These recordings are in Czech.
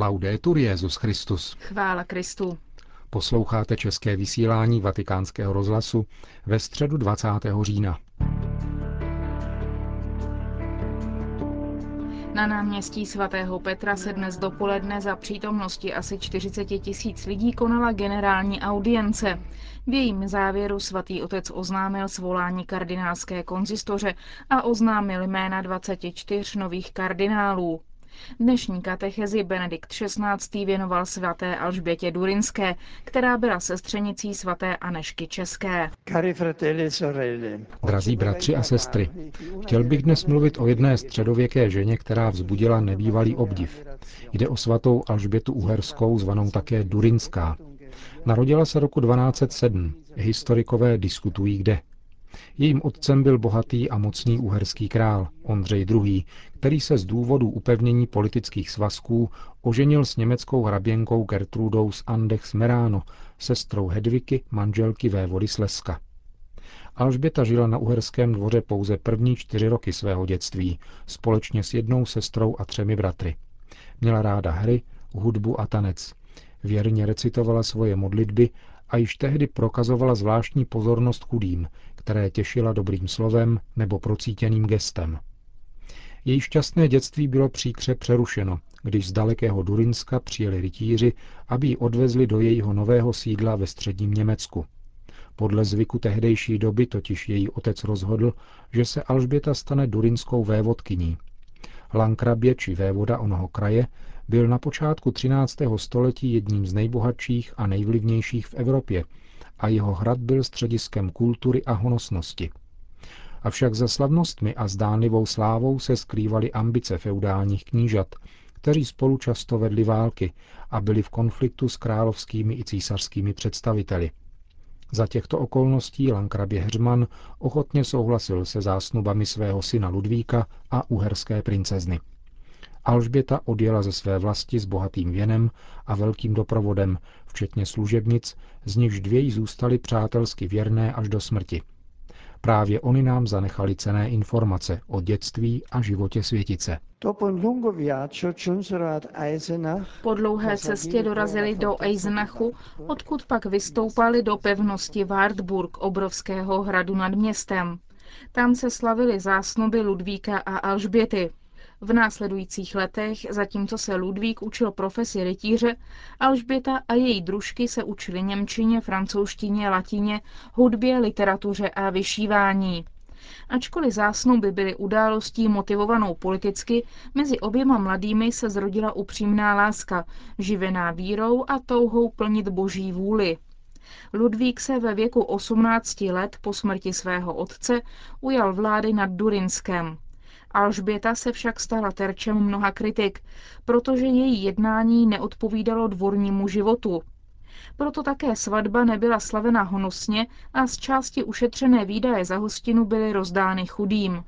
Laudetur Jezus Christus. Chvála Kristu. Posloucháte české vysílání Vatikánského rozhlasu ve středu 20. října. Na náměstí svatého Petra se dnes dopoledne za přítomnosti asi 40 tisíc lidí konala generální audience. V jejím závěru svatý otec oznámil svolání kardinálské konzistoře a oznámil jména 24 nových kardinálů. Dnešní katechezi Benedikt XVI. věnoval svaté Alžbětě Durinské, která byla sestřenicí svaté Anešky České. E Drazí bratři a sestry, chtěl bych dnes mluvit o jedné středověké ženě, která vzbudila nebývalý obdiv. Jde o svatou Alžbětu Uherskou, zvanou také Durinská. Narodila se roku 1207. Historikové diskutují kde. Jejím otcem byl bohatý a mocný uherský král Ondřej II., který se z důvodu upevnění politických svazků oženil s německou hraběnkou Gertrudou z Andech Smerano, sestrou Hedviky, manželky vévody Sleska. Alžběta žila na uherském dvoře pouze první čtyři roky svého dětství, společně s jednou sestrou a třemi bratry. Měla ráda hry, hudbu a tanec. Věrně recitovala svoje modlitby a již tehdy prokazovala zvláštní pozornost chudým, které těšila dobrým slovem nebo procítěným gestem. Její šťastné dětství bylo příkře přerušeno, když z dalekého Durinska přijeli rytíři, aby ji odvezli do jejího nového sídla ve středním Německu. Podle zvyku tehdejší doby totiž její otec rozhodl, že se Alžběta stane durinskou vévodkyní. Lankrabě či vévoda onoho kraje byl na počátku 13. století jedním z nejbohatších a nejvlivnějších v Evropě a jeho hrad byl střediskem kultury a honosnosti. Avšak za slavnostmi a zdánlivou slávou se skrývaly ambice feudálních knížat, kteří spolu často vedli války a byli v konfliktu s královskými i císařskými představiteli. Za těchto okolností Lankrabě Heřman ochotně souhlasil se zásnubami svého syna Ludvíka a uherské princezny. Alžběta odjela ze své vlasti s bohatým věnem a velkým doprovodem, včetně služebnic, z nichž dvě zůstaly přátelsky věrné až do smrti. Právě oni nám zanechali cené informace o dětství a životě světice. Po dlouhé cestě dorazili do Eisenachu, odkud pak vystoupali do pevnosti Wartburg, obrovského hradu nad městem. Tam se slavili zásnuby Ludvíka a Alžběty. V následujících letech, zatímco se Ludvík učil profesi rytíře, Alžběta a její družky se učili němčině, francouzštině, latině, hudbě, literatuře a vyšívání. Ačkoliv zásnuby byly událostí motivovanou politicky, mezi oběma mladými se zrodila upřímná láska, živená vírou a touhou plnit boží vůli. Ludvík se ve věku 18 let po smrti svého otce ujal vlády nad Durinskem. Alžběta se však stala terčem mnoha kritik, protože její jednání neodpovídalo dvornímu životu. Proto také svatba nebyla slavena honosně a z části ušetřené výdaje za hostinu byly rozdány chudým.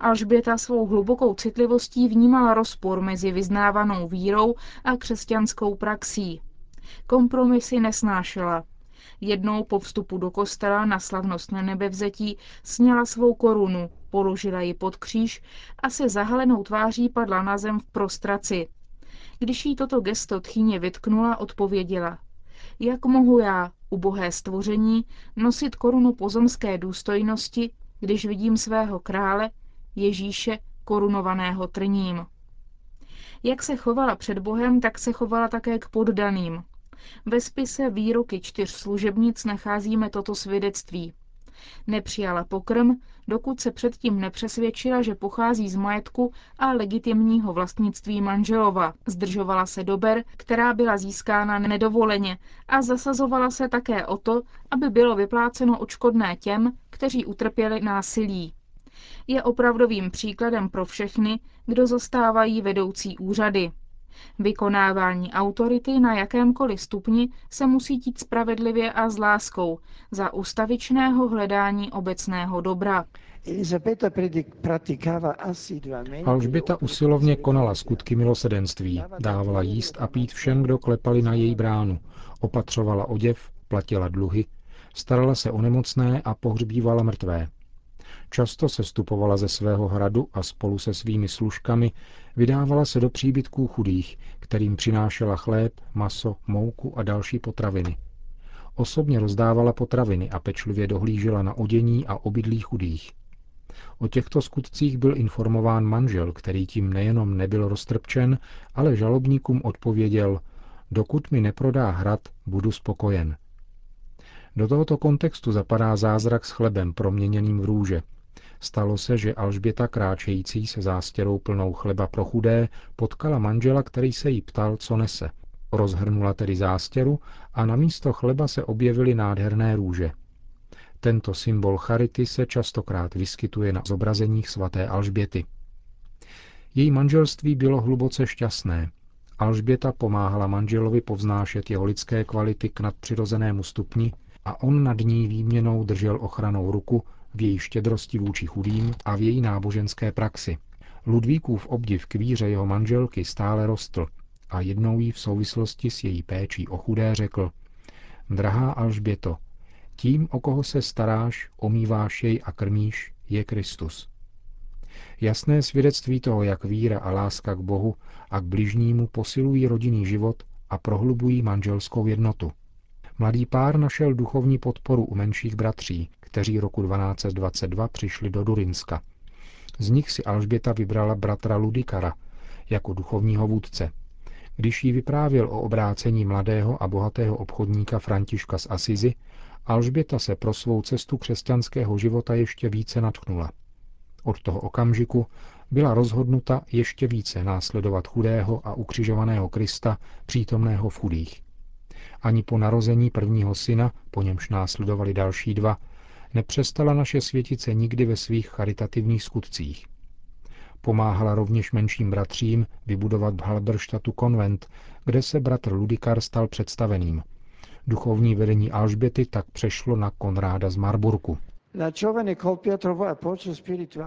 Alžběta svou hlubokou citlivostí vnímala rozpor mezi vyznávanou vírou a křesťanskou praxí. Kompromisy nesnášela. Jednou po vstupu do kostela na slavnost nebevzetí sněla svou korunu, položila ji pod kříž a se zahalenou tváří padla na zem v prostraci. Když jí toto gesto tchyně vytknula, odpověděla. Jak mohu já, ubohé stvoření, nosit korunu pozemské důstojnosti, když vidím svého krále, Ježíše, korunovaného trním. Jak se chovala před Bohem, tak se chovala také k poddaným. Ve spise výroky čtyř služebnic nacházíme toto svědectví. Nepřijala pokrm, dokud se předtím nepřesvědčila, že pochází z majetku a legitimního vlastnictví manželova. Zdržovala se dober, která byla získána nedovoleně a zasazovala se také o to, aby bylo vypláceno očkodné těm, kteří utrpěli násilí. Je opravdovým příkladem pro všechny, kdo zastávají vedoucí úřady. Vykonávání autority na jakémkoliv stupni se musí dít spravedlivě a s láskou za ustavičného hledání obecného dobra. Alžběta usilovně konala skutky milosedenství, dávala jíst a pít všem, kdo klepali na její bránu, opatřovala oděv, platila dluhy, starala se o nemocné a pohřbívala mrtvé. Často se stupovala ze svého hradu a spolu se svými služkami vydávala se do příbytků chudých, kterým přinášela chléb, maso, mouku a další potraviny. Osobně rozdávala potraviny a pečlivě dohlížela na odění a obydlí chudých. O těchto skutcích byl informován manžel, který tím nejenom nebyl roztrpčen, ale žalobníkům odpověděl, dokud mi neprodá hrad, budu spokojen. Do tohoto kontextu zapadá zázrak s chlebem proměněným v růže. Stalo se, že Alžběta kráčející se zástěrou plnou chleba pro chudé potkala manžela, který se jí ptal, co nese. Rozhrnula tedy zástěru a na místo chleba se objevily nádherné růže. Tento symbol charity se častokrát vyskytuje na zobrazeních svaté Alžběty. Její manželství bylo hluboce šťastné. Alžběta pomáhala manželovi povznášet jeho lidské kvality k nadpřirozenému stupni a on nad ní výměnou držel ochranou ruku v její štědrosti vůči chudým a v její náboženské praxi. Ludvíkův obdiv k víře jeho manželky stále rostl a jednou jí v souvislosti s její péčí o chudé řekl Drahá Alžběto, tím, o koho se staráš, omýváš jej a krmíš, je Kristus. Jasné svědectví toho, jak víra a láska k Bohu a k bližnímu posilují rodinný život a prohlubují manželskou jednotu. Mladý pár našel duchovní podporu u menších bratří, kteří roku 1222 přišli do Durinska. Z nich si Alžběta vybrala bratra Ludikara jako duchovního vůdce. Když jí vyprávěl o obrácení mladého a bohatého obchodníka Františka z Asizi, Alžběta se pro svou cestu křesťanského života ještě více natchnula. Od toho okamžiku byla rozhodnuta ještě více následovat chudého a ukřižovaného Krista, přítomného v chudých. Ani po narození prvního syna, po němž následovali další dva, nepřestala naše světice nikdy ve svých charitativních skutcích. Pomáhala rovněž menším bratřím vybudovat v Halberštatu konvent, kde se bratr Ludikar stal představeným. Duchovní vedení Alžběty tak přešlo na Konráda z Marburku.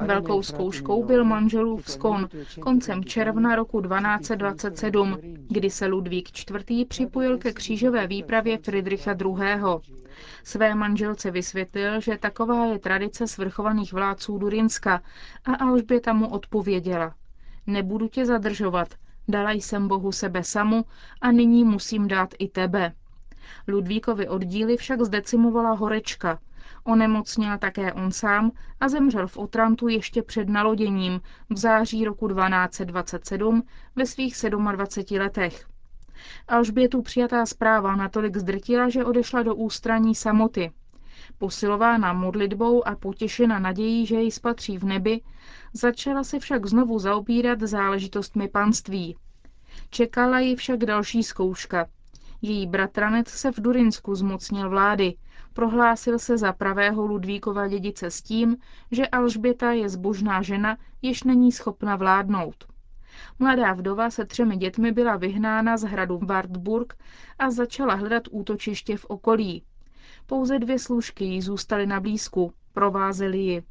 Velkou zkouškou byl manželův skon koncem června roku 1227, kdy se Ludvík IV. připojil ke křížové výpravě Friedricha II. Své manželce vysvětlil, že taková je tradice svrchovaných vládců Durinska a Alžběta mu odpověděla. Nebudu tě zadržovat, dala jsem Bohu sebe samu a nyní musím dát i tebe. Ludvíkovi oddíly však zdecimovala horečka, Onemocněl také on sám a zemřel v Otrantu ještě před naloděním v září roku 1227 ve svých 27 letech. Alžbětu přijatá zpráva natolik zdrtila, že odešla do ústraní samoty. Posilována modlitbou a potěšena nadějí, že jej spatří v nebi, začala se však znovu zaobírat záležitostmi panství. Čekala ji však další zkouška. Její bratranec se v Durinsku zmocnil vlády Prohlásil se za pravého Ludvíkova dědice s tím, že Alžběta je zbožná žena, jež není schopna vládnout. Mladá vdova se třemi dětmi byla vyhnána z hradu Wartburg a začala hledat útočiště v okolí. Pouze dvě služky jí zůstaly na blízku, provázely ji.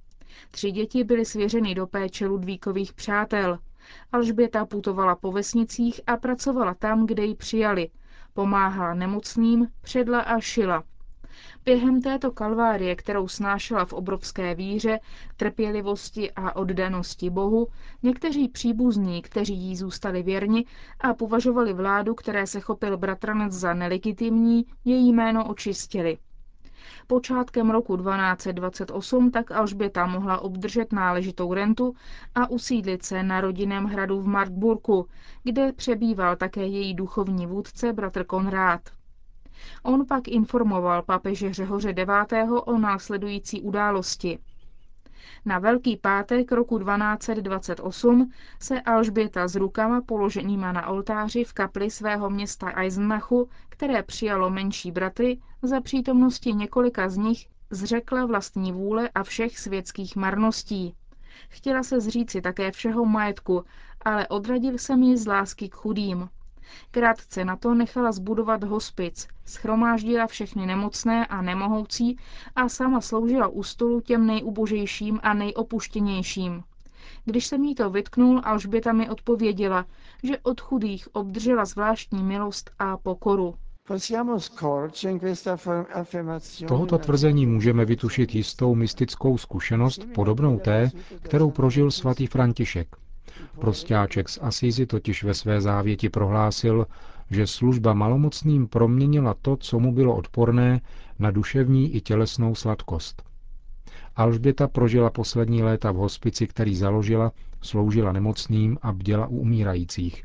Tři děti byly svěřeny do péče Ludvíkových přátel. Alžběta putovala po vesnicích a pracovala tam, kde ji přijali. Pomáhala nemocným, předla a šila. Během této kalvárie, kterou snášela v obrovské víře, trpělivosti a oddanosti Bohu, někteří příbuzní, kteří jí zůstali věrni a považovali vládu, které se chopil bratranec za nelegitimní, její jméno očistili. Počátkem roku 1228 tak Alžběta mohla obdržet náležitou rentu a usídlit se na rodinném hradu v Markburku, kde přebýval také její duchovní vůdce bratr Konrád. On pak informoval papeže Řehoře IX. o následující události. Na Velký pátek roku 1228 se Alžběta s rukama položenýma na oltáři v kapli svého města Eisenachu, které přijalo menší bratry, za přítomnosti několika z nich zřekla vlastní vůle a všech světských marností. Chtěla se zříci také všeho majetku, ale odradil jsem ji z lásky k chudým. Krátce na to nechala zbudovat hospic, schromáždila všechny nemocné a nemohoucí a sama sloužila u stolu těm nejubožejším a nejopuštěnějším. Když jsem jí to vytknul, Alžběta mi odpověděla, že od chudých obdržela zvláštní milost a pokoru. Tohoto tvrzení můžeme vytušit jistou mystickou zkušenost podobnou té, kterou prožil svatý František. Prostáček z Asízy totiž ve své závěti prohlásil, že služba malomocným proměnila to, co mu bylo odporné, na duševní i tělesnou sladkost. Alžběta prožila poslední léta v hospici, který založila, sloužila nemocným a bděla u umírajících.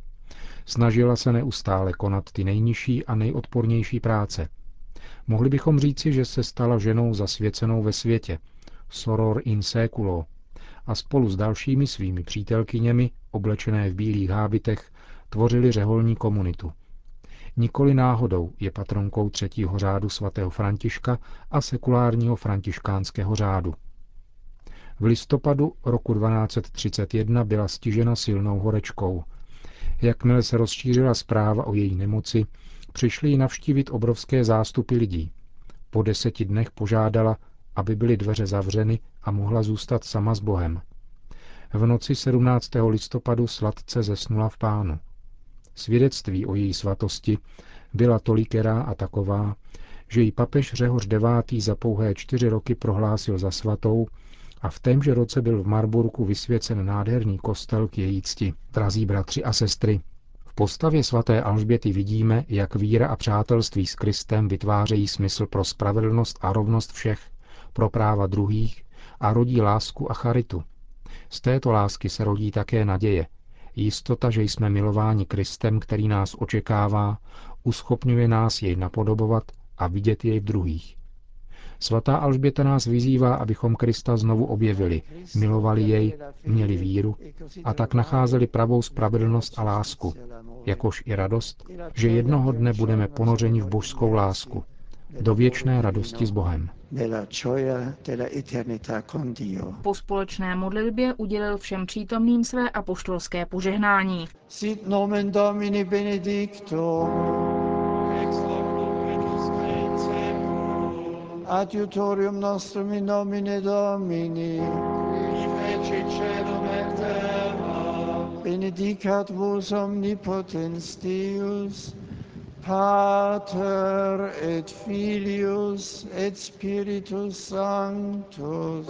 Snažila se neustále konat ty nejnižší a nejodpornější práce. Mohli bychom říci, že se stala ženou zasvěcenou ve světě, soror in seculo, a spolu s dalšími svými přítelkyněmi, oblečené v bílých hábitech, tvořili řeholní komunitu. Nikoli náhodou je patronkou třetího řádu svatého Františka a sekulárního františkánského řádu. V listopadu roku 1231 byla stižena silnou horečkou. Jakmile se rozšířila zpráva o její nemoci, přišli ji navštívit obrovské zástupy lidí. Po deseti dnech požádala, aby byly dveře zavřeny a mohla zůstat sama s Bohem. V noci 17. listopadu sladce zesnula v pánu. Svědectví o její svatosti byla tolikerá a taková, že ji papež Řehoř IX. za pouhé čtyři roky prohlásil za svatou a v témže roce byl v Marburku vysvěcen nádherný kostel k její cti. Drazí bratři a sestry, v postavě svaté Alžběty vidíme, jak víra a přátelství s Kristem vytvářejí smysl pro spravedlnost a rovnost všech, pro práva druhých a rodí lásku a charitu. Z této lásky se rodí také naděje, Jistota, že jsme milováni Kristem, který nás očekává, uschopňuje nás jej napodobovat a vidět jej v druhých. Svatá Alžběta nás vyzývá, abychom Krista znovu objevili, milovali jej, měli víru a tak nacházeli pravou spravedlnost a lásku, jakož i radost, že jednoho dne budeme ponořeni v božskou lásku, do věčné radosti s Bohem. Po společné modlitbě udělil všem přítomným své apoštolské požehnání. Sit nomen Domini benedictum. Adiutorium nostrum in nomine Domini. Benedicat vos omnipotens Deus, Pater et Filius et Spiritus Sanctus.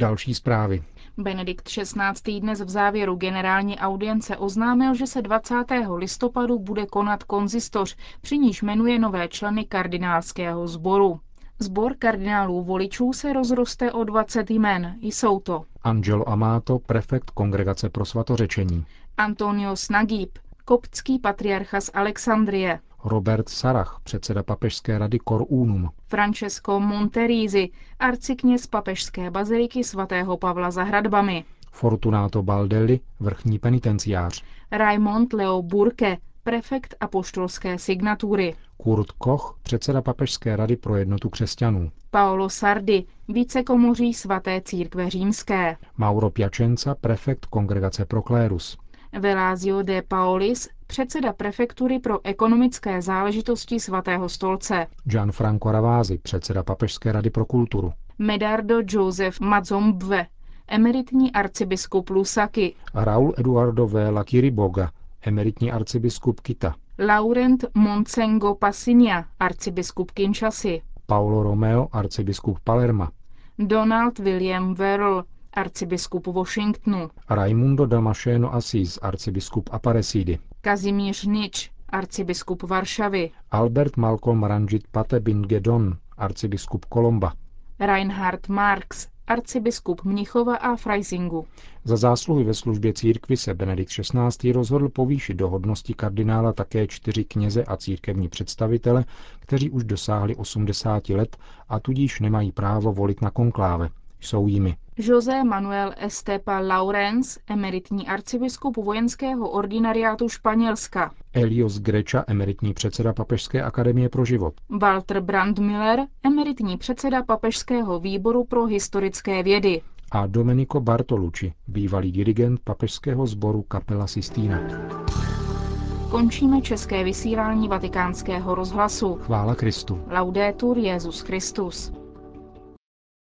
Další zprávy. Benedikt XVI. dnes v závěru generální audience oznámil, že se 20. listopadu bude konat konzistoř, při níž jmenuje nové členy kardinálského sboru. Zbor kardinálů voličů se rozroste o 20 jmen. Jsou to Angelo Amato, prefekt Kongregace pro svatořečení. Antonio Snagib, koptský patriarcha z Alexandrie. Robert Sarach, předseda papežské rady Cor Unum. Francesco Monterizi, arcikněz papežské baziliky svatého Pavla za hradbami. Fortunato Baldelli, vrchní penitenciář. Raimond Leo Burke, prefekt apoštolské signatury. Kurt Koch, předseda Papežské rady pro jednotu křesťanů. Paolo Sardi, vicekomoří svaté církve římské. Mauro Piacenza, prefekt Kongregace pro klérus. Velázio de Paolis, předseda prefektury pro ekonomické záležitosti svatého stolce. Gianfranco Ravasi, předseda Papežské rady pro kulturu. Medardo Joseph Mazombve, emeritní arcibiskup Lusaki. Raul Eduardo Vela Kiriboga, emeritní arcibiskup Kita. Laurent Monsengo Passinia, arcibiskup Kinshasy. Paolo Romeo, arcibiskup Palerma. Donald William Verl, arcibiskup Washingtonu. Raimundo Damasceno Assis, arcibiskup Aparecidy. Kazimíř Nič, arcibiskup Varšavy. Albert Malcolm Ranjit Patebingedon, arcibiskup Kolomba. Reinhard Marx, arcibiskup Mnichova a Freisingu. Za zásluhy ve službě církvy se Benedikt XVI. rozhodl povýšit do hodnosti kardinála také čtyři kněze a církevní představitele, kteří už dosáhli 80 let a tudíž nemají právo volit na konkláve. Jsou jimi José Manuel Estepa Laurens, emeritní arcibiskup vojenského ordinariátu Španělska. Elios Greča, emeritní předseda Papežské akademie pro život. Walter Brandmiller, emeritní předseda Papežského výboru pro historické vědy. A Domenico Bartolucci, bývalý dirigent Papežského sboru Kapela Sistina. Končíme české vysílání vatikánského rozhlasu. Chvála Kristu. Laudetur Jezus Christus.